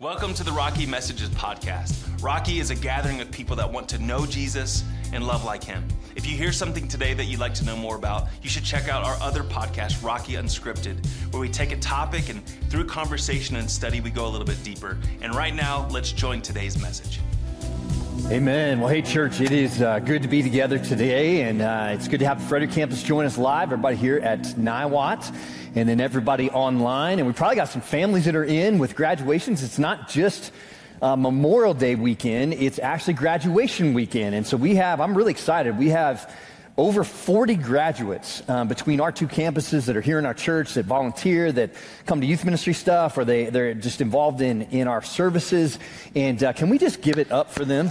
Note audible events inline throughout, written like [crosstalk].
Welcome to the Rocky Messages podcast. Rocky is a gathering of people that want to know Jesus and love like him. If you hear something today that you'd like to know more about, you should check out our other podcast, Rocky Unscripted, where we take a topic and through conversation and study, we go a little bit deeper. And right now, let's join today's message. Amen. Well, hey, church, it is uh, good to be together today, and uh, it's good to have Frederick campus join us live. Everybody here at Niwot, and then everybody online. And we probably got some families that are in with graduations. It's not just uh, Memorial Day weekend, it's actually graduation weekend. And so we have, I'm really excited. We have over 40 graduates um, between our two campuses that are here in our church that volunteer, that come to youth ministry stuff, or they, they're just involved in, in our services. And uh, can we just give it up for them?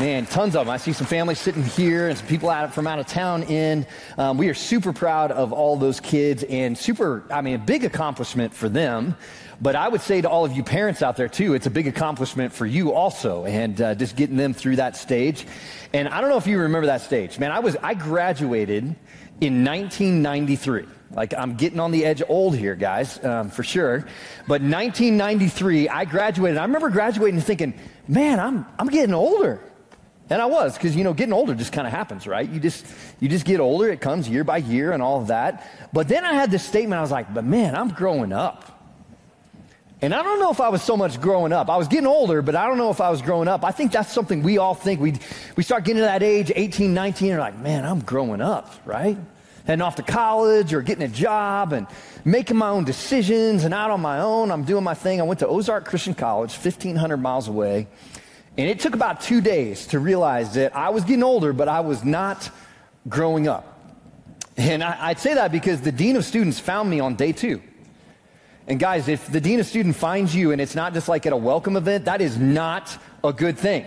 Man, tons of them. I see some families sitting here and some people out from out of town in. Um, we are super proud of all those kids and super, I mean, a big accomplishment for them. But I would say to all of you parents out there too, it's a big accomplishment for you also, and uh, just getting them through that stage. And I don't know if you remember that stage, man. I was I graduated in 1993. Like I'm getting on the edge old here, guys, um, for sure. But 1993, I graduated. I remember graduating and thinking, man, I'm I'm getting older. And I was, because you know, getting older just kind of happens, right? You just you just get older, it comes year by year and all of that. But then I had this statement, I was like, but man, I'm growing up. And I don't know if I was so much growing up. I was getting older, but I don't know if I was growing up. I think that's something we all think. We, we start getting to that age, 18, 19, and like, man, I'm growing up, right? Heading off to college or getting a job and making my own decisions and out on my own. I'm doing my thing. I went to Ozark Christian College, 1,500 miles away. And it took about two days to realize that I was getting older, but I was not growing up. And I, would say that because the dean of students found me on day two. And guys, if the dean of student finds you and it's not just like at a welcome event, that is not a good thing.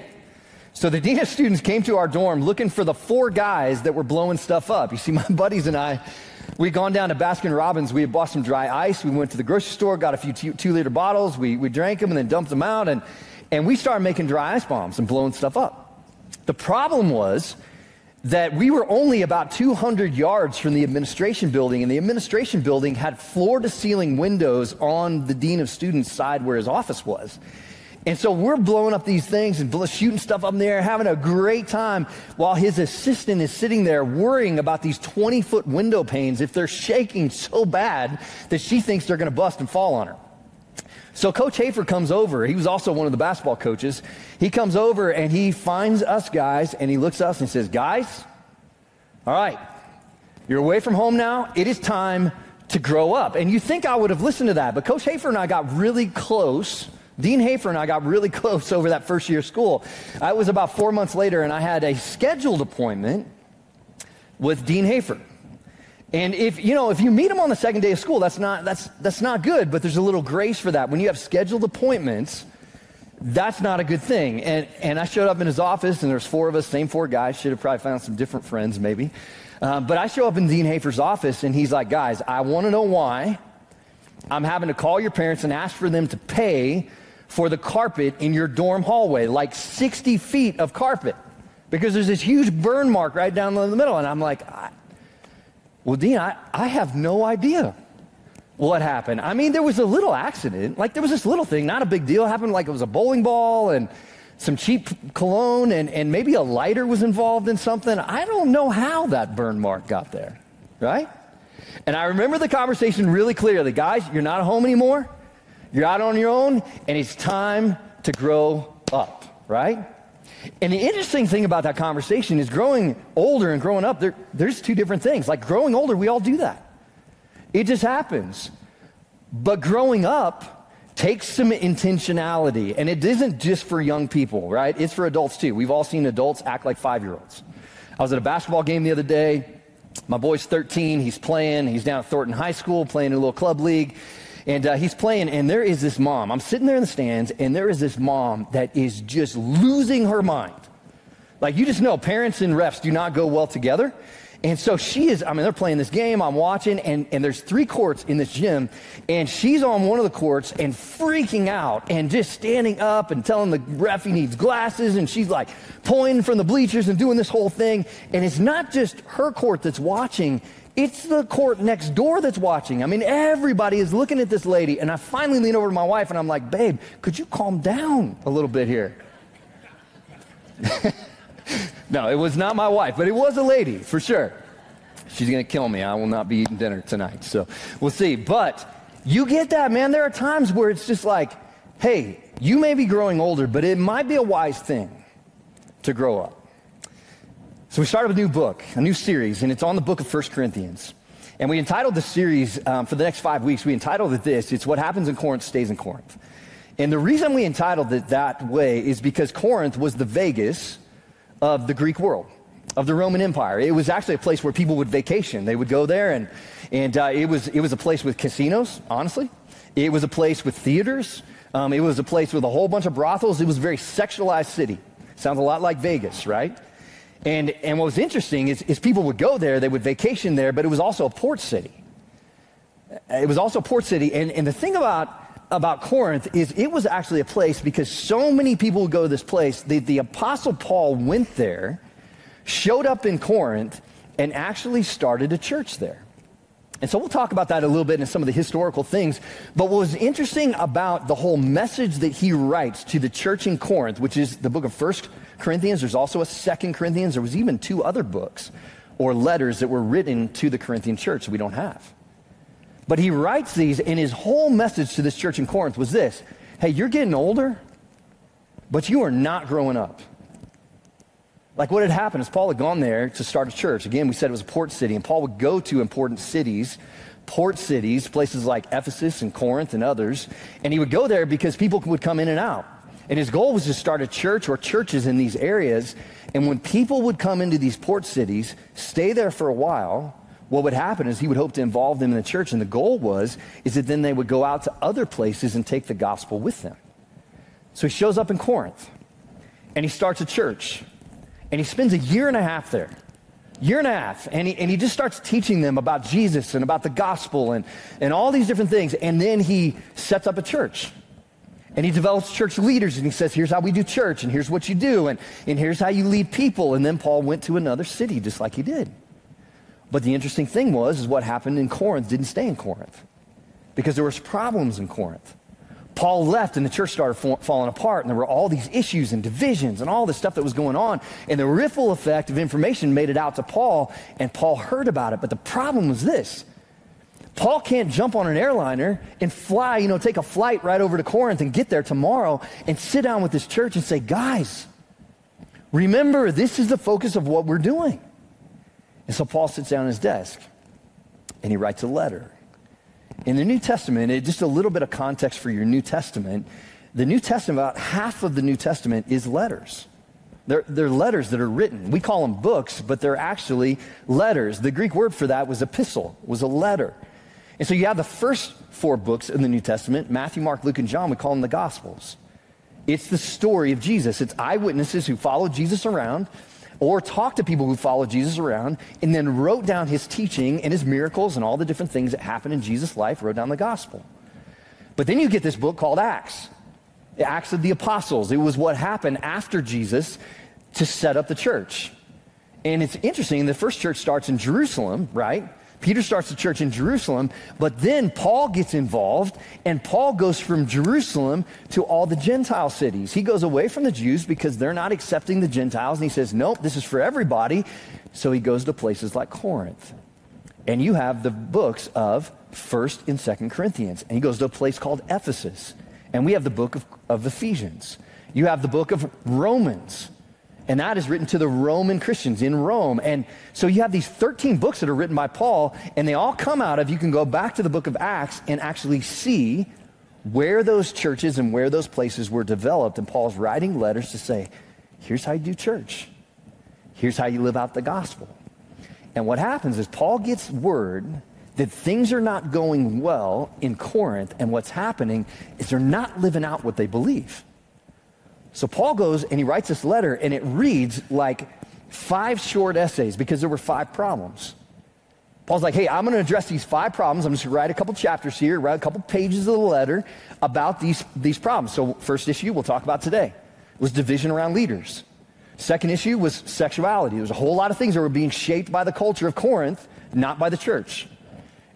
So the dean of students came to our dorm looking for the four guys that were blowing stuff up. You see, my [laughs] buddies and I, we'd gone down to Baskin Robbins. We had bought some dry ice. We went to the grocery store, got a few two, two liter bottles. We, we drank them and then dumped them out. And and we started making dry ice bombs and blowing stuff up. The problem was that we were only about 200 yards from the administration building, and the administration building had floor to ceiling windows on the dean of students side where his office was. And so we're blowing up these things and shooting stuff up there, having a great time, while his assistant is sitting there worrying about these 20 foot window panes if they're shaking so bad that she thinks they're going to bust and fall on her. So Coach Hafer comes over. He was also one of the basketball coaches. He comes over and he finds us guys and he looks at us and he says, Guys, all right, you're away from home now. It is time to grow up. And you think I would have listened to that, but Coach Hafer and I got really close. Dean Hafer and I got really [laughs] close over that first year of school. I was about four months later, and I had a scheduled appointment with Dean Hafer. And if, you know, if you meet him on the second day of school, that's not, that's, that's not good, but there's a little grace for that. When you have scheduled appointments, that's not a good thing. And, and I showed up in his office, and there's four of us, same four guys. Should have probably found some different friends, maybe. Um, but I show up in Dean Hafer's office, and he's like, guys, I want to know why I'm having to call your parents and ask for them to pay for the carpet in your dorm hallway, like 60 feet of carpet, because there's this huge burn mark right down in the middle. And I'm like, well, Dean, I, I have no idea what happened. I mean, there was a little accident. Like, there was this little thing, not a big deal. It happened like it was a bowling ball and some cheap cologne, and, and maybe a lighter was involved in something. I don't know how that burn mark got there, right? And I remember the conversation really clearly. Guys, you're not home anymore. You're out on your own, and it's time to grow up, right? And the interesting thing about that conversation is growing older and growing up, there's two different things. Like growing older, we all do that. It just happens. But growing up takes some intentionality. And it isn't just for young people, right? It's for adults too. We've all seen adults act like five year olds. I was at a basketball game the other day. My boy's 13. He's playing. He's down at Thornton High School playing in a little club league. And uh, he's playing, and there is this mom. I'm sitting there in the stands, and there is this mom that is just losing her mind. Like, you just know parents and refs do not go well together. And so she is, I mean, they're playing this game, I'm watching, and, and there's three courts in this gym, and she's on one of the courts and freaking out and just standing up and telling the ref he needs glasses, and she's like pointing from the bleachers and doing this whole thing. And it's not just her court that's watching, It's the court next door that's watching. I mean, everybody is looking at this lady. And I finally lean over to my wife and I'm like, babe, could you calm down a little bit here? [laughs] no, it was not my wife, but it was a lady for sure. She's going to kill me. I will not be eating dinner tonight. So we'll see. But you get that, man. There are times where it's just like, hey, you may be growing older, but it might be a wise thing to grow up. So we started a new book, a new series, and it's on the book of First Corinthians. And we entitled the series um, for the next five weeks, we entitled it this It's What Happens in Corinth Stays in Corinth. And the reason we entitled it that way is because Corinth was the Vegas of the Greek world, of the Roman Empire. It was actually a place where people would vacation. They would go there, and, and uh, it, was, it was a place with casinos, honestly. It was a place with theaters. Um, it was a place with a whole bunch of brothels. It was a very sexualized city. Sounds a lot like Vegas, right? And, and what was interesting is, is people would go there, they would vacation there, but it was also a port city. It was also a port city. And, and the thing about, about Corinth is it was actually a place because so many people would go to this place. The, the Apostle Paul went there, showed up in Corinth, and actually started a church there. And so we'll talk about that a little bit in some of the historical things. But what was interesting about the whole message that he writes to the church in Corinth, which is the book of First Corinthians. There's also a Second Corinthians. There was even two other books or letters that were written to the Corinthian church that we don't have. But he writes these, and his whole message to this church in Corinth was this Hey, you're getting older, but you are not growing up. Like what had happened is Paul had gone there to start a church. Again, we said it was a port city, and Paul would go to important cities, port cities, places like Ephesus and Corinth and others, and he would go there because people would come in and out. And his goal was to start a church or churches in these areas. And when people would come into these port cities, stay there for a while, what would happen is he would hope to involve them in the church. And the goal was, is that then they would go out to other places and take the gospel with them. So he shows up in Corinth and he starts a church. And he spends a year and a half there. Year and a half. And he, and he just starts teaching them about Jesus and about the gospel and, and all these different things. And then he sets up a church. And he develops church leaders and he says, here's how we do church and here's what you do and, and here's how you lead people. And then Paul went to another city just like he did. But the interesting thing was, is what happened in Corinth didn't stay in Corinth because there was problems in Corinth. Paul left and the church started fa- falling apart and there were all these issues and divisions and all this stuff that was going on. And the ripple effect of information made it out to Paul and Paul heard about it. But the problem was this Paul can't jump on an airliner and fly, you know, take a flight right over to Corinth and get there tomorrow and sit down with this church and say, guys, remember, this is the focus of what we're doing. And so Paul sits down at his desk and he writes a letter. In the New Testament, just a little bit of context for your New Testament, the New Testament, about half of the New Testament is letters. They're, they're letters that are written. We call them books, but they're actually letters. The Greek word for that was epistle, was a letter. And so you have the first four books in the New Testament Matthew, Mark, Luke, and John. We call them the Gospels. It's the story of Jesus. It's eyewitnesses who followed Jesus around or talked to people who followed Jesus around and then wrote down his teaching and his miracles and all the different things that happened in Jesus' life, wrote down the gospel. But then you get this book called Acts. Acts of the Apostles. It was what happened after Jesus to set up the church. And it's interesting, the first church starts in Jerusalem, right? Peter starts the church in Jerusalem, but then Paul gets involved, and Paul goes from Jerusalem to all the Gentile cities. He goes away from the Jews because they're not accepting the Gentiles, and he says, Nope, this is for everybody. So he goes to places like Corinth. And you have the books of 1st and 2nd Corinthians. And he goes to a place called Ephesus. And we have the book of, of Ephesians. You have the book of Romans. And that is written to the Roman Christians in Rome. And so you have these 13 books that are written by Paul, and they all come out of, you can go back to the book of Acts and actually see where those churches and where those places were developed. And Paul's writing letters to say, here's how you do church, here's how you live out the gospel. And what happens is Paul gets word that things are not going well in Corinth, and what's happening is they're not living out what they believe. So Paul goes and he writes this letter, and it reads like five short essays because there were five problems. Paul's like, hey, I'm going to address these five problems. I'm just going to write a couple chapters here, write a couple pages of the letter about these, these problems. So, first issue we'll talk about today was division around leaders. Second issue was sexuality. There was a whole lot of things that were being shaped by the culture of Corinth, not by the church.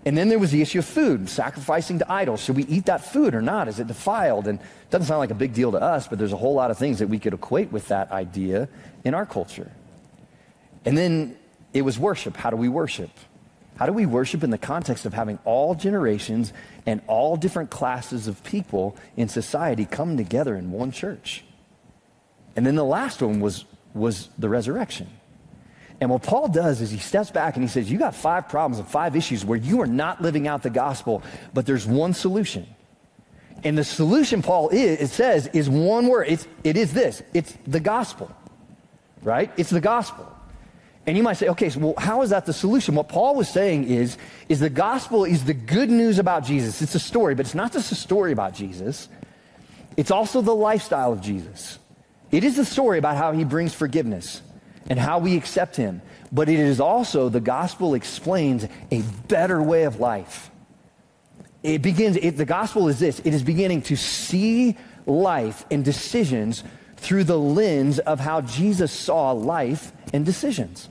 And then there was the issue of food, sacrificing to idols. Should we eat that food or not? Is it defiled? And it doesn't sound like a big deal to us, but there's a whole lot of things that we could equate with that idea in our culture. And then it was worship. How do we worship? How do we worship in the context of having all generations and all different classes of people in society come together in one church? And then the last one was, was the resurrection. And what Paul does is he steps back and he says, You got five problems and five issues where you are not living out the gospel, but there's one solution. And the solution, Paul is, it says, is one word. It's, it is this it's the gospel, right? It's the gospel. And you might say, okay, so well, how is that the solution? What Paul was saying is, is the gospel is the good news about Jesus. It's a story, but it's not just a story about Jesus. It's also the lifestyle of Jesus. It is the story about how he brings forgiveness and how we accept him. But it is also, the gospel explains a better way of life. It begins, it, the gospel is this it is beginning to see life and decisions through the lens of how Jesus saw life and decisions.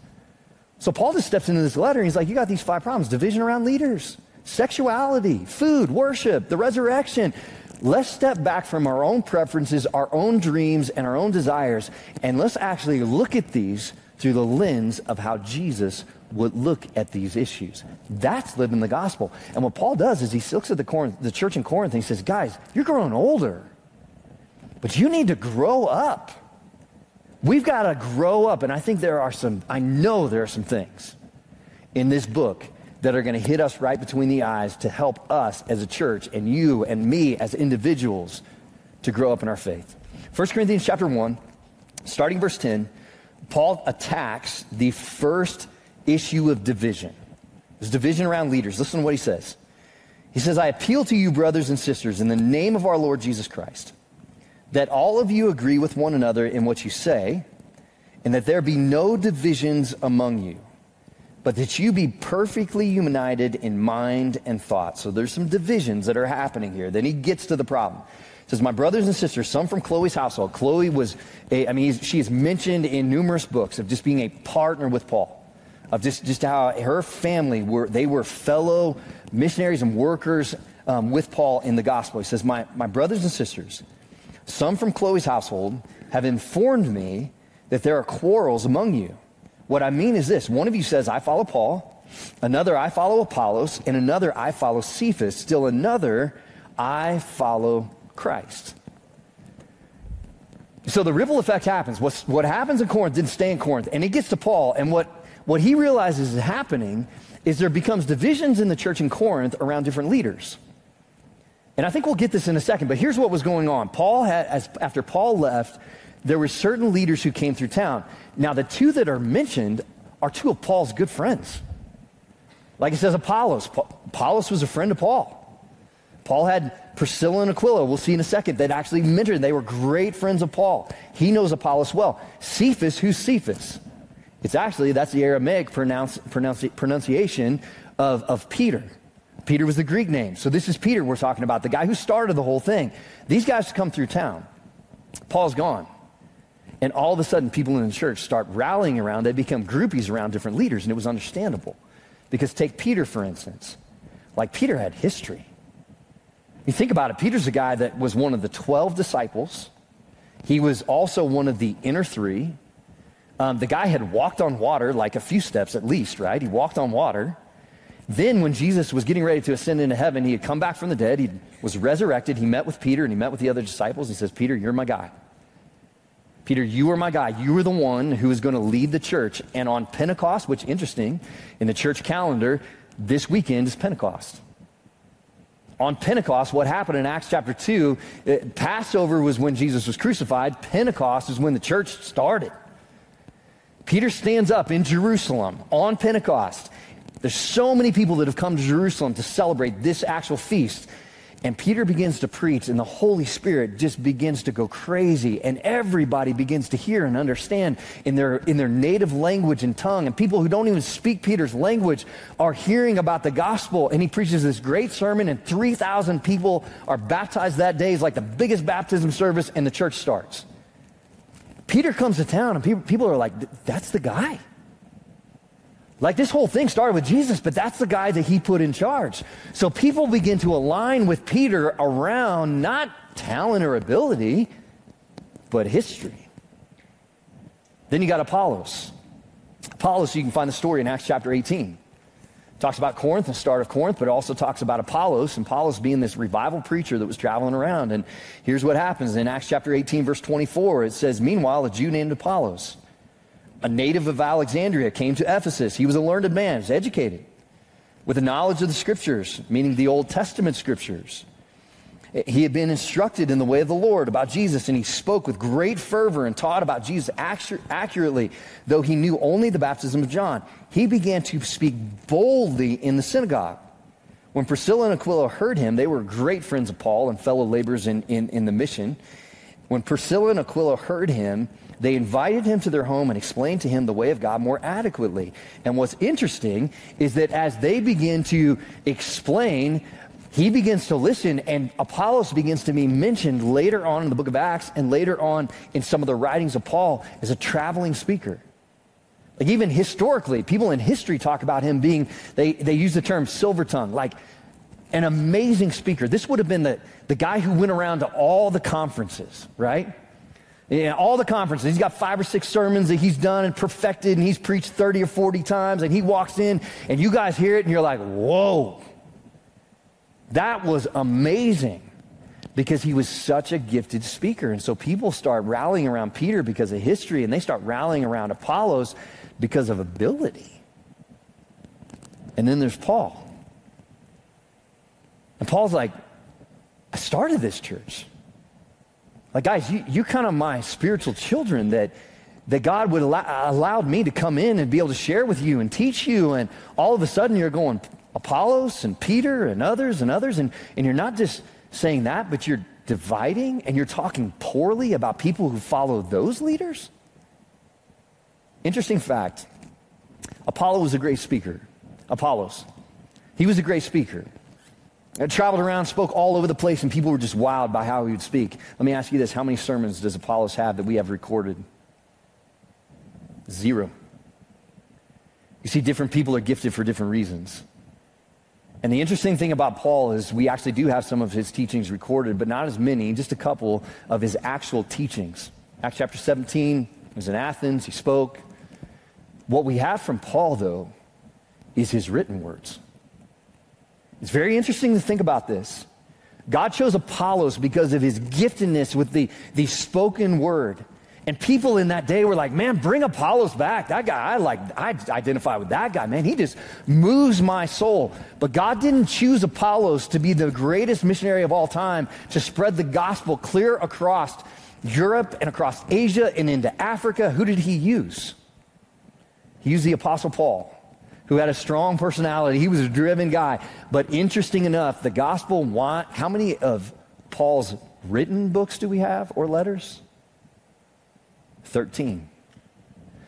So Paul just steps into this letter and he's like, You got these five problems division around leaders, sexuality, food, worship, the resurrection. Let's step back from our own preferences, our own dreams, and our own desires, and let's actually look at these through the lens of how Jesus would look at these issues. That's living the gospel. And what Paul does is he looks at the, Corinth, the church in Corinth and he says, Guys, you're growing older, but you need to grow up. We've got to grow up. And I think there are some, I know there are some things in this book that are going to hit us right between the eyes to help us as a church and you and me as individuals to grow up in our faith. 1 Corinthians chapter 1, starting verse 10, Paul attacks the first issue of division. There's division around leaders. Listen to what he says. He says, I appeal to you, brothers and sisters, in the name of our Lord Jesus Christ, that all of you agree with one another in what you say, and that there be no divisions among you but that you be perfectly united in mind and thought. So there's some divisions that are happening here. Then he gets to the problem. He says, My brothers and sisters, some from Chloe's household. Chloe was, a, I mean, she is mentioned in numerous books of just being a partner with Paul, of just, just how her family were, they were fellow missionaries and workers um, with Paul in the gospel. He says, my, my brothers and sisters, some from Chloe's household have informed me that there are quarrels among you. What I mean is this one of you says, I follow Paul, another, I follow Apollos, and another, I follow Cephas, still another, I follow Christ. So the ripple effect happens. What's, what happens in Corinth didn't stay in Corinth. And it gets to Paul, and what, what he realizes is happening is there becomes divisions in the church in Corinth around different leaders. And I think we'll get this in a second, but here's what was going on. Paul had, as, after Paul left, there were certain leaders who came through town. Now, the two that are mentioned are two of Paul's good friends. Like it says, Apollos. Apollos was a friend of Paul. Paul had Priscilla and Aquila, we'll see in a second, that actually mentored. They were great friends of Paul. He knows Apollos well. Cephas, who's Cephas? It's actually, that's the Aramaic pronounce, pronunci, pronunciation of, of Peter. Peter was the Greek name. So this is Peter we're talking about, the guy who started the whole thing. These guys come through town. Paul's gone. And all of a sudden, people in the church start rallying around. They become groupies around different leaders, and it was understandable. Because take Peter, for instance. Like, Peter had history. You think about it, Peter's a guy that was one of the 12 disciples. He was also one of the inner three. Um, the guy had walked on water, like a few steps at least, right? He walked on water. Then, when Jesus was getting ready to ascend into heaven, he had come back from the dead. He was resurrected. He met with Peter and he met with the other disciples. He says, Peter, you're my guy. Peter, you are my guy. You are the one who is going to lead the church. And on Pentecost, which interesting, in the church calendar, this weekend is Pentecost. On Pentecost, what happened in Acts chapter 2, it, uh, Passover was when Jesus was crucified. Pentecost is when the church started. Peter stands up in Jerusalem on Pentecost. There's so many people that have come to Jerusalem to celebrate this actual feast. And Peter begins to preach, and the Holy Spirit just begins to go crazy, and everybody begins to hear and understand in their, in their native language and tongue. And people who don't even speak Peter's language are hearing about the gospel. And he preaches this great sermon, and 3,000 people are baptized that day. It's like the biggest baptism service, and the church starts. Peter comes to town and people, people are like, that's the guy. Like this whole thing started with Jesus, but that's the guy that he put in charge. So people begin to align with Peter around not talent or ability, but history. Then you got Apollos. Apollos, you can find the story in Acts chapter 18. Talks about Corinth, the start of Corinth, but also talks about Apollos, and Apollos being this revival preacher that was traveling around. And here's what happens in Acts chapter 18, verse 24. It says, Meanwhile, a Jew named Apollos, a native of Alexandria, came to Ephesus. He was a learned man, he was educated, with a knowledge of the scriptures, meaning the Old Testament scriptures. He had been instructed in the way of the Lord about Jesus, and he spoke with great fervor and taught about Jesus accurately, though he knew only the baptism of John. He began to speak boldly in the synagogue. When Priscilla and Aquila heard him, they were great friends of Paul and fellow laborers in, in, in the mission. When Priscilla and Aquila heard him, they invited him to their home and explained to him the way of God more adequately. And what's interesting is that as they begin to explain he begins to listen, and Apollos begins to be mentioned later on in the book of Acts and later on in some of the writings of Paul as a traveling speaker. Like even historically, people in history talk about him being, they, they use the term silver tongue, like an amazing speaker. This would have been the, the guy who went around to all the conferences, right? Yeah, all the conferences. He's got five or six sermons that he's done and perfected, and he's preached 30 or 40 times, and he walks in, and you guys hear it, and you're like, whoa. That was amazing because he was such a gifted speaker. And so people start rallying around Peter because of history, and they start rallying around Apollos because of ability. And then there's Paul. And Paul's like, I started this church. Like, guys, you, you're kind of my spiritual children that, that God would allow allowed me to come in and be able to share with you and teach you. And all of a sudden you're going, Apollos and Peter and others and others. And, and you're not just saying that, but you're dividing and you're talking poorly about people who follow those leaders? Interesting fact Apollo was a great speaker. Apollos. He was a great speaker. I traveled around, spoke all over the place, and people were just wowed by how he would speak. Let me ask you this how many sermons does Apollos have that we have recorded? Zero. You see, different people are gifted for different reasons. And the interesting thing about Paul is we actually do have some of his teachings recorded, but not as many, just a couple of his actual teachings. Acts chapter 17, he was in Athens, he spoke. What we have from Paul, though, is his written words. It's very interesting to think about this. God chose Apollos because of his giftedness with the, the spoken word. And people in that day were like, man, bring Apollos back. That guy, I like, I identify with that guy, man. He just moves my soul. But God didn't choose Apollos to be the greatest missionary of all time to spread the gospel clear across Europe and across Asia and into Africa. Who did he use? He used the Apostle Paul, who had a strong personality. He was a driven guy. But interesting enough, the gospel how many of Paul's written books do we have or letters? 13.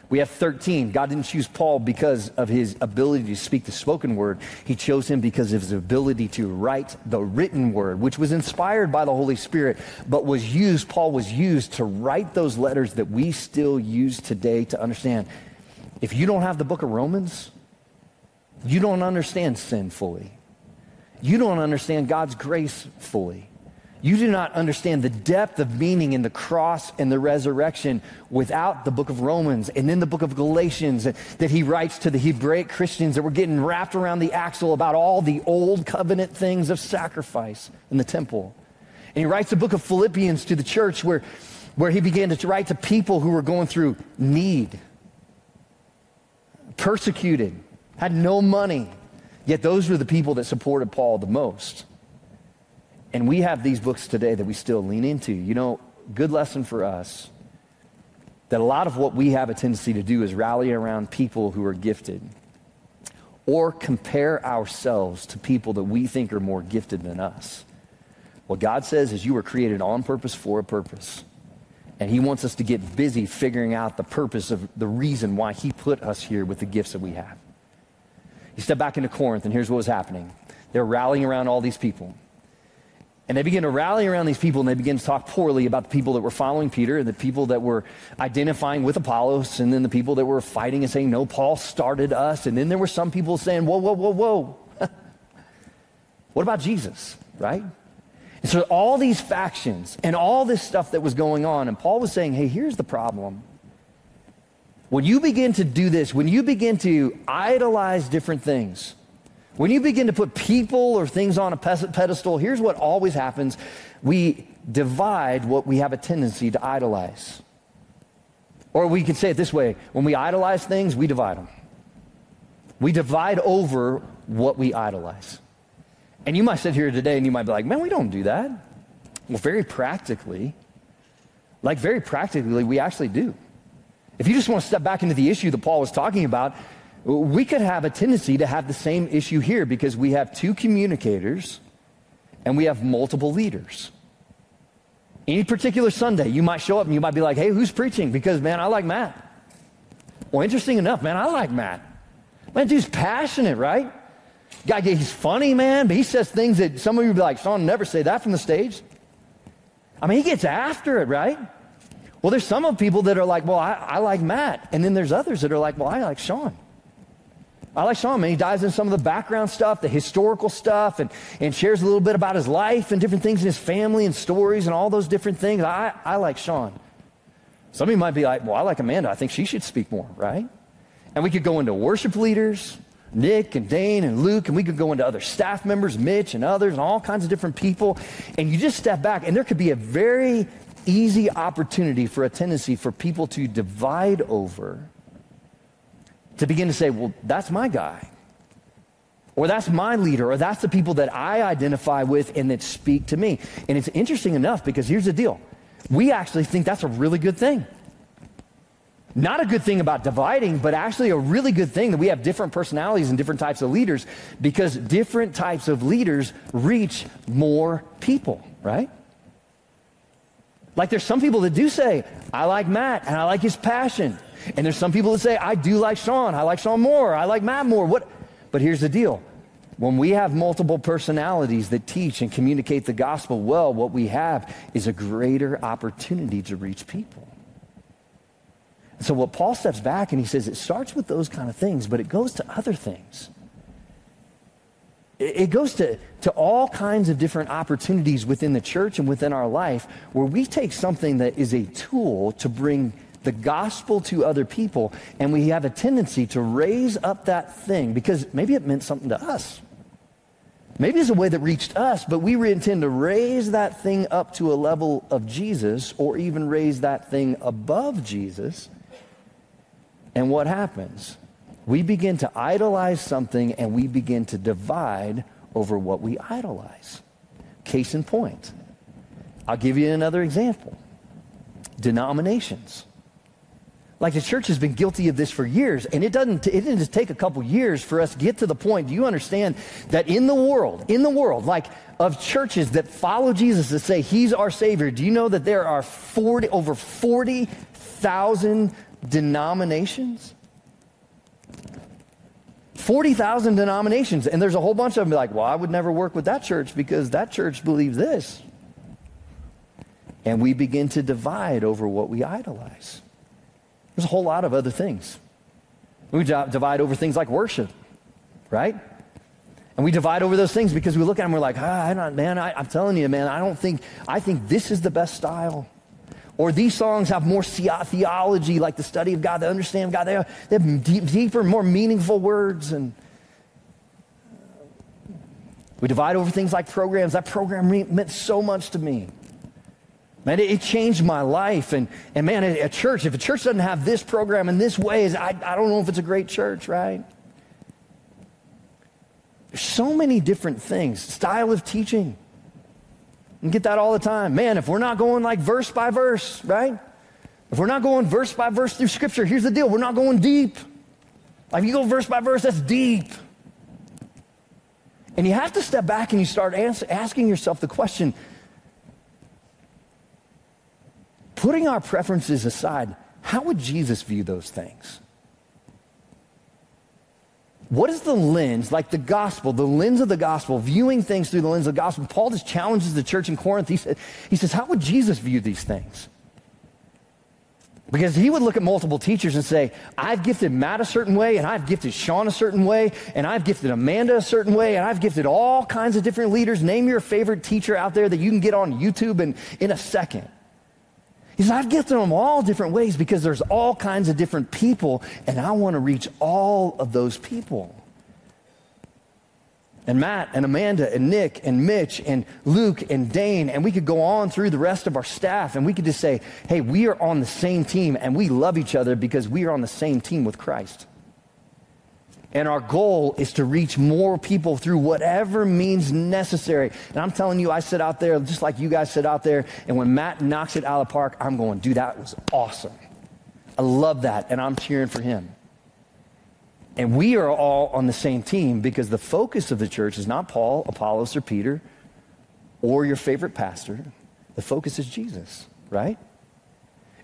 We have 13. God didn't choose Paul because of his ability to speak the spoken word. He chose him because of his ability to write the written word, which was inspired by the Holy Spirit, but was used, Paul was used to write those letters that we still use today to understand. If you don't have the book of Romans, you don't understand sin fully. You don't understand God's grace fully. You do not understand the depth of meaning in the cross and the resurrection without the book of Romans and then the book of Galatians that he writes to the Hebraic Christians that were getting wrapped around the axle about all the old covenant things of sacrifice in the temple. And he writes the book of Philippians to the church where, where he began to write to people who were going through need, persecuted, had no money. Yet those were the people that supported Paul the most. And we have these books today that we still lean into. You know, good lesson for us that a lot of what we have a tendency to do is rally around people who are gifted or compare ourselves to people that we think are more gifted than us. What God says is you were created on purpose for a purpose. And He wants us to get busy figuring out the purpose of the reason why He put us here with the gifts that we have. Step back into Corinth, and here's what was happening. They're rallying around all these people. And they begin to rally around these people and they begin to talk poorly about the people that were following Peter and the people that were identifying with Apollos and then the people that were fighting and saying, No, Paul started us. And then there were some people saying, Whoa, whoa, whoa, whoa. [laughs] what about Jesus, right? And so all these factions and all this stuff that was going on, and Paul was saying, Hey, here's the problem. When you begin to do this, when you begin to idolize different things, when you begin to put people or things on a pedestal, here's what always happens we divide what we have a tendency to idolize. Or we could say it this way when we idolize things, we divide them. We divide over what we idolize. And you might sit here today and you might be like, man, we don't do that. Well, very practically, like very practically, we actually do. If you just want to step back into the issue that Paul was talking about, we could have a tendency to have the same issue here because we have two communicators and we have multiple leaders. Any particular Sunday, you might show up and you might be like, hey, who's preaching? Because, man, I like Matt. Well, interesting enough, man, I like Matt. Man, dude's passionate, right? Guy, he's funny, man, but he says things that some of you would be like, Shan, never say that from the stage. I mean, he gets after it, right? Well, there's some of people that are like, well, I, I like Matt. And then there's others that are like, well, I like Shan. I like Shan, man. He dives in some of the background stuff, the historical stuff, and, and shares a little bit about his life and different things in his family and stories and all those different things. I, I like Shan. Some of you might be like, well, I like Amanda. I think she should speak more, right? And we could go into worship leaders, Nick and Dane and Luke, and we could go into other staff members, Mitch and others, and all kinds of different people. And you just step back, and there could be a very easy opportunity for a tendency for people to divide over to begin to say, well, that's my guy. Or that's my leader, or that's the people that I identify with and that speak to me. And it's interesting enough because here's the deal we actually think that's a really good thing. Not a good thing about dividing, but actually a really good thing that we have different personalities and different types of leaders because different types of leaders reach more people, right? Like there's some people that do say, I like Matt and I like his passion. And there's some people that say, I do like Shan. I like Shan more. I like Matt more. What? But here's the deal. When we have multiple personalities that teach and communicate the gospel well, what we have is a greater opportunity to reach people. So what Paul steps back and he says it starts with those kind of things, but it goes to other things. It goes to, to all kinds of different opportunities within the church and within our life where we take something that is a tool to bring the gospel to other people, and we have a tendency to raise up that thing because maybe it meant something to us. Maybe it's a way that reached us, but we intend to raise that thing up to a level of Jesus or even raise that thing above Jesus. And what happens? We begin to idolize something and we begin to divide over what we idolize. Case in point. I'll give you another example denominations. Like the church has been guilty of this for years, and it doesn't. It didn't just take a couple years for us to get to the point. Do you understand that in the world, in the world, like of churches that follow Jesus to say He's our Savior? Do you know that there are forty over forty thousand denominations? 40,000 denominations, and there's a whole bunch of them like, well, I would never work with that church because that church believes this. And we begin to divide over what we idolize. There's a whole lot of other things. We divide over things like worship, right? And we divide over those things because we look at them, we're like, ah, I don't, man, I, I'm telling you, man, I don't think, I think this is the best style. Or these songs have more theology, like the study of God, the understanding of God. They have, they have deep, deeper, more meaningful words. And uh, we divide over things like programs. That program meant so much to me. Man, it, changed my life. And, and man, a, church, if a church doesn't have this program in this way, I, I don't know if it's a great church, right? There's so many different things. Style of teaching. You get that all the time. Man, if we're not going like verse by verse, right? If we're not going verse by verse through Scripture, here's the deal we're not going deep. Like you go verse by verse, that's deep. And you have to step back and you start asking yourself the question putting our preferences aside, how would Jesus view those things? What is the lens, like the gospel, the lens of the gospel, viewing things through the lens of the gospel? Paul just challenges the church in Corinth. He, said, he says, How would Jesus view these things? Because he would look at multiple teachers and say, I've gifted Matt a certain way, and I've gifted Shan a certain way, and I've gifted Amanda a certain way, and I've gifted all kinds of different leaders. Name your favorite teacher out there that you can get on YouTube in, in a second. He says, I've gifted them all different ways because there's all kinds of different people, and I want to reach all of those people and Matt and Amanda and Nick and Mitch and Luke and Dane, and we could go on through the rest of our staff and we could just say, hey, we are on the same team and we love each other because we are on the same team with Christ. And our goal is to reach more people through whatever means necessary. And I'm telling you, I sit out there just like you guys sit out there. And when Matt knocks it out of the park, I'm going, dude, that was awesome. I love that. And I'm cheering for him. And we are all on the same team because the focus of the church is not Paul, Apollos, or Peter, or your favorite pastor. The focus is Jesus, right?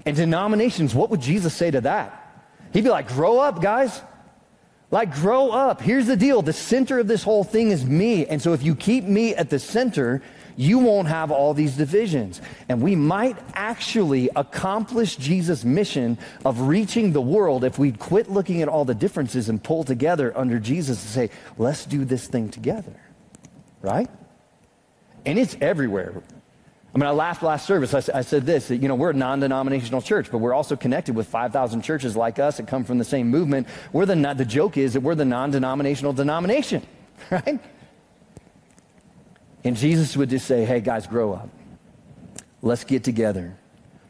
And denominations, what would Jesus say to that? He'd be like, grow up, guys. Like, grow up. Here's the deal the center of this whole thing is me. And so if you keep me at the center, you won't have all these divisions. And we might actually accomplish Jesus' mission of reaching the world if we'd quit looking at all the differences and pull together under Jesus to say, let's do this thing together. Right? And it's everywhere. I mean, I laughed last service. I, I said this that, you know, we're a non denominational church, but we're also connected with 5,000 churches like us that come from the same movement. We're the, the joke is that we're the non denominational denomination, [laughs] right? And Jesus would just say, hey, guys, grow up. Let's get together.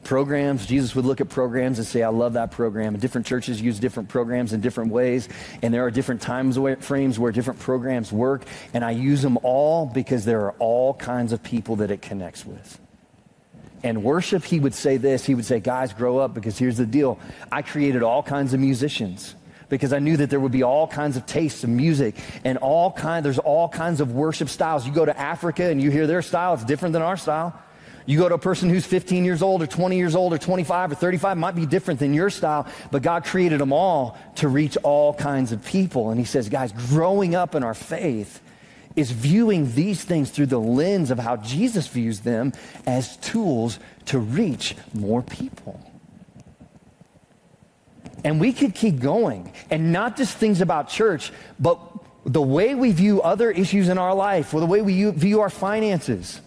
Programs, Jesus would look at programs and say, I love that program. And different churches use different programs in different ways. And there are different times frames where different programs work. And I use them all because there are all kinds of people that it connects with. And worship, he would say this. He would say, guys, grow up because here's the deal. I created all kinds of musicians because I knew that there would be all kinds of tastes of music and all kind there's all kinds of worship styles. You go to Africa and you hear their style, it's different than our style. You go to a person who's 15 years old or 20 years old or 25 or 35 might be different than your style, but God created them all to reach all kinds of people. And he says, guys, growing up in our faith is viewing these things through the lens of how Jesus views them as tools to reach more people. And we could keep going. And not just things about church, but the way we view other issues in our life, or the way we view our finances.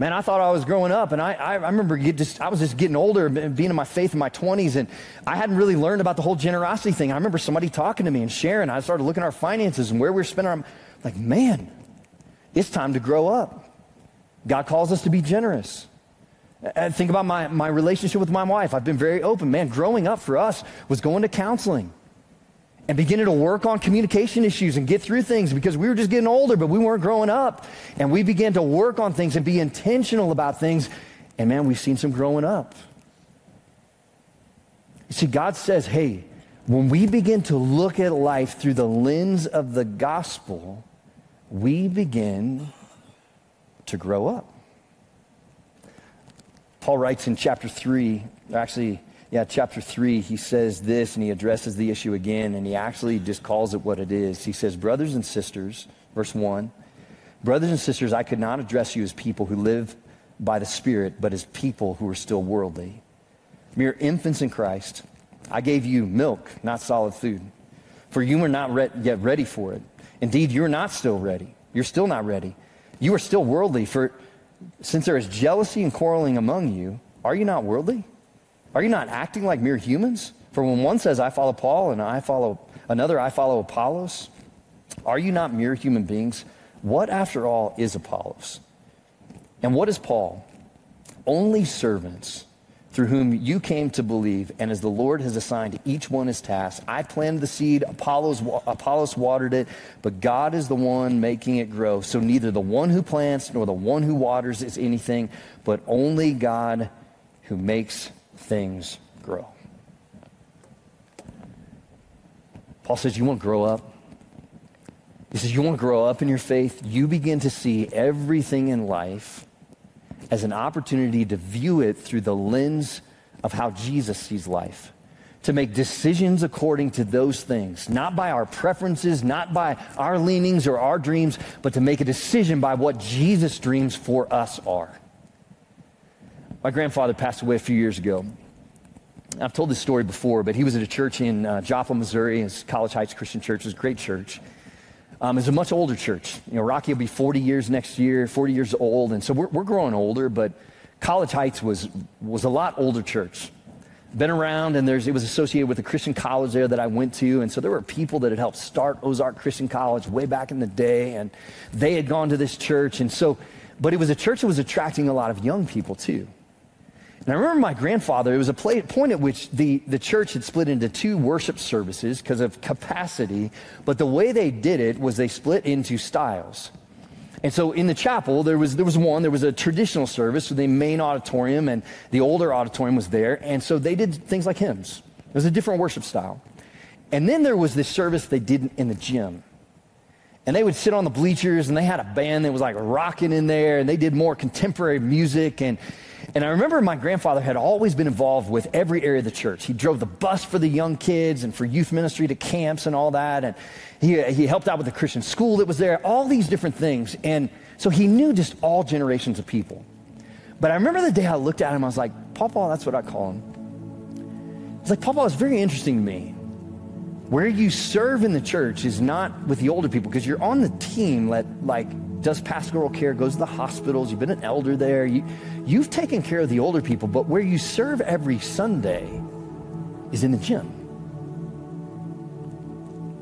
Man, I thought I was growing up, and I, I, remember just, I was just getting older, being in my faith in my 20s, and I hadn't really learned about the whole generosity thing. I remember somebody talking to me and sharing. I started looking at our finances and where we were spending our, like, man, it's time to grow up. God calls us to be generous. And think about my, my relationship with my wife. I've been very open. Man, growing up for us was going to counseling and beginning to work on communication issues and get through things because we were just getting older, but we weren't growing up. And we began to work on things and be intentional about things. And man, we've seen some growing up. You see, God says, hey, when we begin to look at life through the lens of the gospel, we begin to grow up. Paul writes in chapter 3, actually, yeah, chapter 3, he says this and he addresses the issue again and he actually just calls it what it is. He says, Brothers and sisters, verse 1, brothers and sisters, I could not address you as people who live by the Spirit, but as people who are still worldly. Mere infants in Christ. I gave you milk, not solid food, for you were not re- yet ready for it. Indeed, you're not still ready. You're still not ready. You are still worldly, for since there is jealousy and quarreling among you, are you not worldly? Are you not acting like mere humans? For when one says, I follow Paul, and I follow another, I follow Apollos, are you not mere human beings? What, after all, is Apollos? And what is Paul? Only servants through whom you came to believe, and as the Lord has assigned each one his task. I planted the seed, Apollos, Apollos watered it, but God is the one making it grow. So neither the one who plants nor the one who waters is anything, but only God who makes things grow. Paul says, You want to grow up? He says, You want to grow up in your faith? You begin to see everything in life as an opportunity to view it through the lens of how Jesus sees life. to make decisions according to those things, not by our preferences, not by our leanings or our dreams, but to make a decision by what Jesus' dreams for us are. My grandfather passed away a few years ago. I've told this story before, but he was at a church in uh, Joplin, Missouri. It's College Heights Christian Church. It's a great church. Um, it's a much older church. You know, Rocky will be 40 years next year, 40 years old, and so we're, we're growing older, but College Heights was, was a lot older church been around and there's, it was associated with a Christian college there that I went to. And so there were people that had helped start Ozark Christian College way back in the day. And they had gone to this church. And so, but it was a church that was attracting a lot of young people too. And I remember my grandfather, it was a point at which the, the church had split into two worship services because of capacity. But the way they did it was they split into styles. And so in the chapel, there was, there was one, there was a traditional service, so the main auditorium and the older auditorium was there. And so they did things like hymns. It was a different worship style. And then there was this service they did in the gym. And they would sit on the bleachers and they had a band that was like rocking in there and they did more contemporary music. And, and I remember my grandfather had always been involved with every area of the church. He drove the bus for the young kids and for youth ministry to camps and all that. And he, he helped out with the Christian school that was there, all these different things. And so he knew just all generations of people. But I remember the day I looked at him, I was like, Papa, that's what I call him. It's like, Papa, it's very interesting to me. Where you serve in the church is not with the older people because you're on the team that like does pastoral care, goes to the hospitals, you've been an elder there, you, you've taken care of the older people, but where you serve every Sunday is in the gym.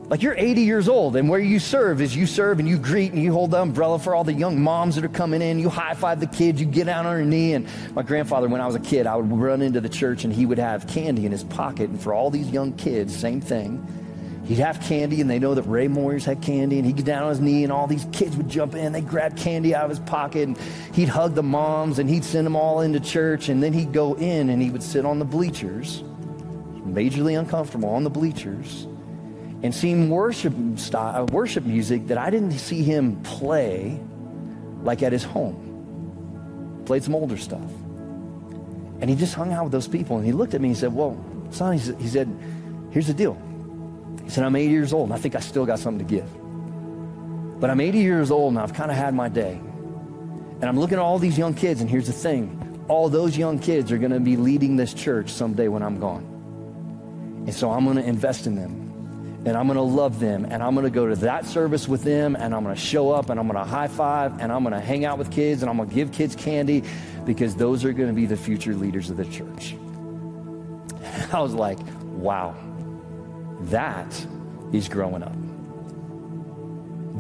Like you're 80 years old, and where you serve is you serve and you greet and you hold the umbrella for all the young moms that are coming in. You high five the kids, you get down on your knee. And my grandfather, when I was a kid, I would run into the church and he would have candy in his pocket. And for all these young kids, same thing. He'd have candy, and they know that Ray Moyers had candy, and he'd get down on his knee, and all these kids would jump in. They'd grab candy out of his pocket, and he'd hug the moms, and he'd send them all into church, and then he'd go in and he would sit on the bleachers, majorly uncomfortable on the bleachers, and sing worship, style, uh, worship music that I didn't see him play like at his home. Played some older stuff. And he just hung out with those people, and he looked at me and he said, Well, son, he said, here's the deal. He said, I'm 80 years old and I think I still got something to give. But I'm 80 years old and I've kind of had my day. And I'm looking at all these young kids, and here's the thing all those young kids are going to be leading this church someday when I'm gone. And so I'm going to invest in them. And I'm going to love them. And I'm going to go to that service with them. And I'm going to show up and I'm going to high five. And I'm going to hang out with kids. And I'm going to give kids candy because those are going to be the future leaders of the church. [laughs] I was like, wow. That is growing up.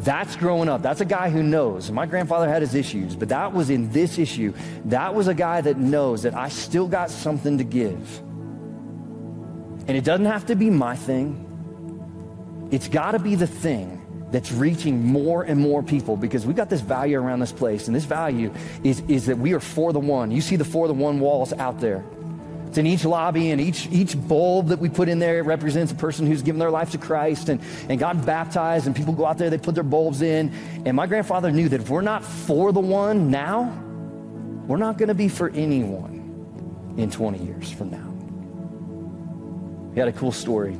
That's growing up. That's a guy who knows. My grandfather had his issues, but that was in this issue. That was a guy that knows that I still got something to give. And it doesn't have to be my thing, it's got to be the thing that's reaching more and more people because we got this value around this place. And this value is, is that we are for the one. You see the for the one walls out there. It's in each lobby and each, each bulb that we put in there represents a person who's given their life to Christ and, and got baptized. And people go out there, they put their bulbs in. And my grandfather knew that if we're not for the one now, we're not going to be for anyone in 20 years from now. He had a cool story.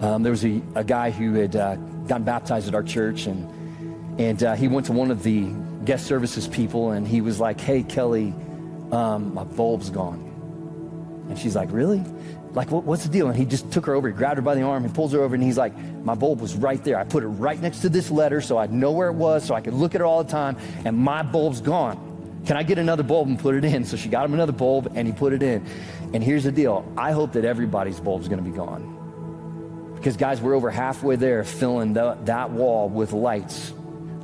Um, there was a, a, guy who had uh, gotten baptized at our church, and, and uh, he went to one of the guest services people, and he was like, Hey, Kelly, um, my bulb's gone. And she's like, Really? Like, what, what's the deal? And he just took her over, he grabbed her by the arm, he pulls her over, and he's like, My bulb was right there. I put it right next to this letter so I'd know where it was, so I could look at it all the time, and my bulb's gone. Can I get another bulb and put it in? So she got him another bulb, and he put it in. And here's the deal I hope that everybody's bulb's gonna be gone. Because, guys, we're over halfway there filling the, that wall with lights.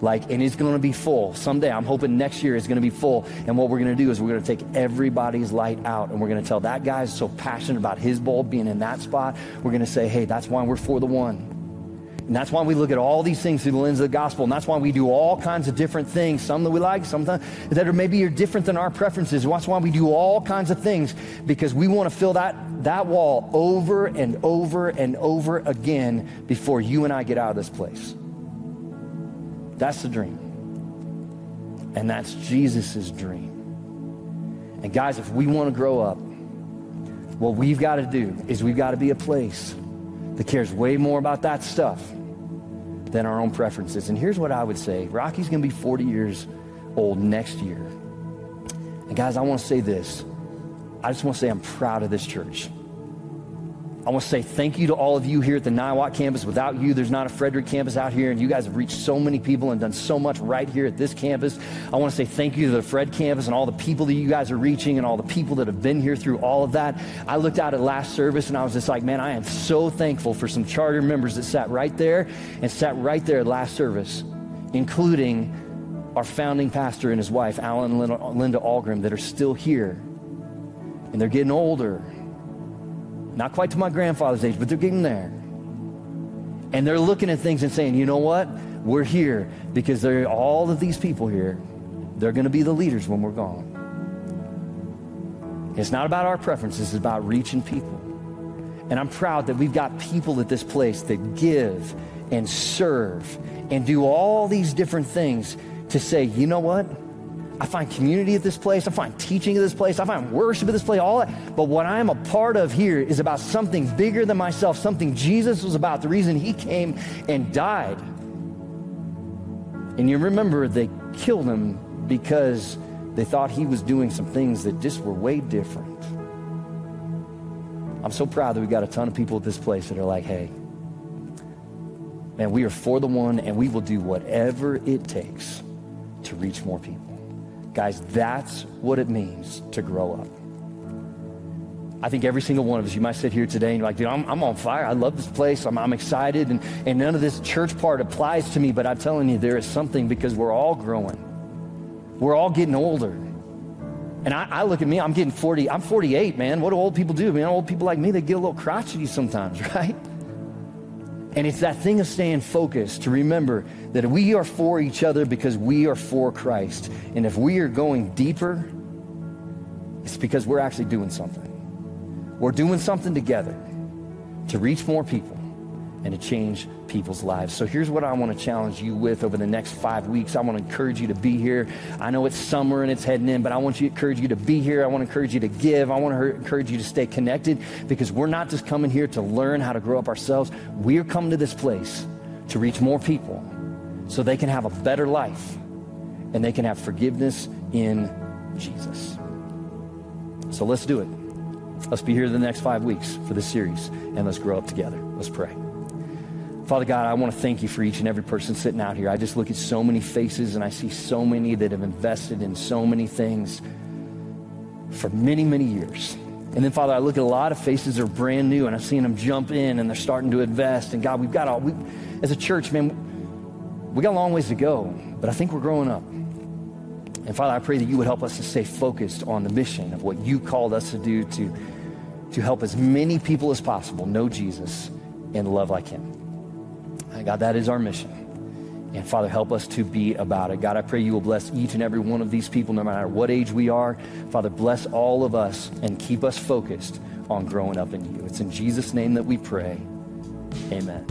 Like and it's to be full. Someday i'm hoping next year it's going to be full. And what we're to do is we're to take everybody's light out and we're to tell that guy's so passionate about his bulb being in that spot. We're to say hey that's why we're for the one and that's why we look at all these things through the lens of the gospel. And that's why we do all kinds of different things, some that we like, some that are maybe are different than our preferences. That's why we do all kinds of things because we want to fill that, that wall over and over and over again before you and I get out of this place. That's the dream. And that's Jesus' dream. And guys, if we want to grow up, what we've got to do is we've got to be a place that cares way more about that stuff than our own preferences. And here's what I would say Rocky's going to be 40 years old next year. And guys, I want to say this. I just want to say I'm proud of this church. I want to say thank you to all of you here at the Niwot campus. Without you, there's not a Frederick campus out here, and you guys have reached so many people and done so much right here at this campus. I want to say thank you to the Fred campus and all the people that you guys are reaching and all the people that have been here through all of that. I looked out at last service and I was just like, man, I am so thankful for some charter members that sat right there and sat right there at last service, including our founding pastor and his wife, Alan and Linda Ahlgrim, that are still here. And they're getting older not quite to my grandfather's age, but they're getting there. And they're looking at things and saying, you know what? We're here because there are all of these people here. They're going to be the leaders when we're gone. It's not about our preferences, it's about reaching people. And I'm proud that we've got people at this place that give and serve and do all these different things to say, you know what? I find community at this place. I find teaching at this place. I find worship at this place, all that. But what I'm a part of here is about something bigger than myself, something Jesus was about, the reason he came and died. And you remember they killed him because they thought he was doing some things that just were way different. I'm so proud that we got a ton of people at this place that are like, hey, man, we are for the one and we will do whatever it takes to reach more people. Guys, that's what it means to grow up. I think every single one of us, you might sit here today and you're like, dude, I'm, I'm on fire. I love this place. I'm, I'm excited. And, and none of this church part applies to me, but I'm telling you, there is something because we're all growing. We're all getting older. And I, I, look at me, I'm getting 40, I'm 48, man. What do old people do? Man, old people like me, they get a little crotchety sometimes, [laughs] right? And it's that thing of staying focused to remember that we are for each other because we are for Christ. And if we are going deeper, it's because we're actually doing something. We're doing something together to reach more people and to change people's lives. So here's what I want to challenge you with over the next five weeks. I want to encourage you to be here. I know it's summer and it's heading in, but I want to encourage you to be here. I want to encourage you to give. I want to encourage you to stay connected because we're not just coming here to learn how to grow up ourselves. We're coming to this place to reach more people so they can have a better life and they can have forgiveness in Jesus. So let's do it. Let's be here the next five weeks for this series and let's grow up together. Let's pray. Father God, I want to thank you for each and every person sitting out here. I just look at so many faces and I see so many that have invested in so many things for many, many years. And then, Father, I look at a lot of faces that are brand new and I've seen them jump in and they're starting to invest. And God, we've got all, we, as a church, man, we got a long ways to go, but I think we're growing up. And Father, I pray that you would help us to stay focused on the mission of what you called us to do to, to help as many people as possible know Jesus and love like him. And God, that is our mission. And Father, help us to be about it. God, I pray you will bless each and every one of these people, no matter what age we are. Father, bless all of us and keep us focused on growing up in you. It's in Jesus' name that we pray. Amen.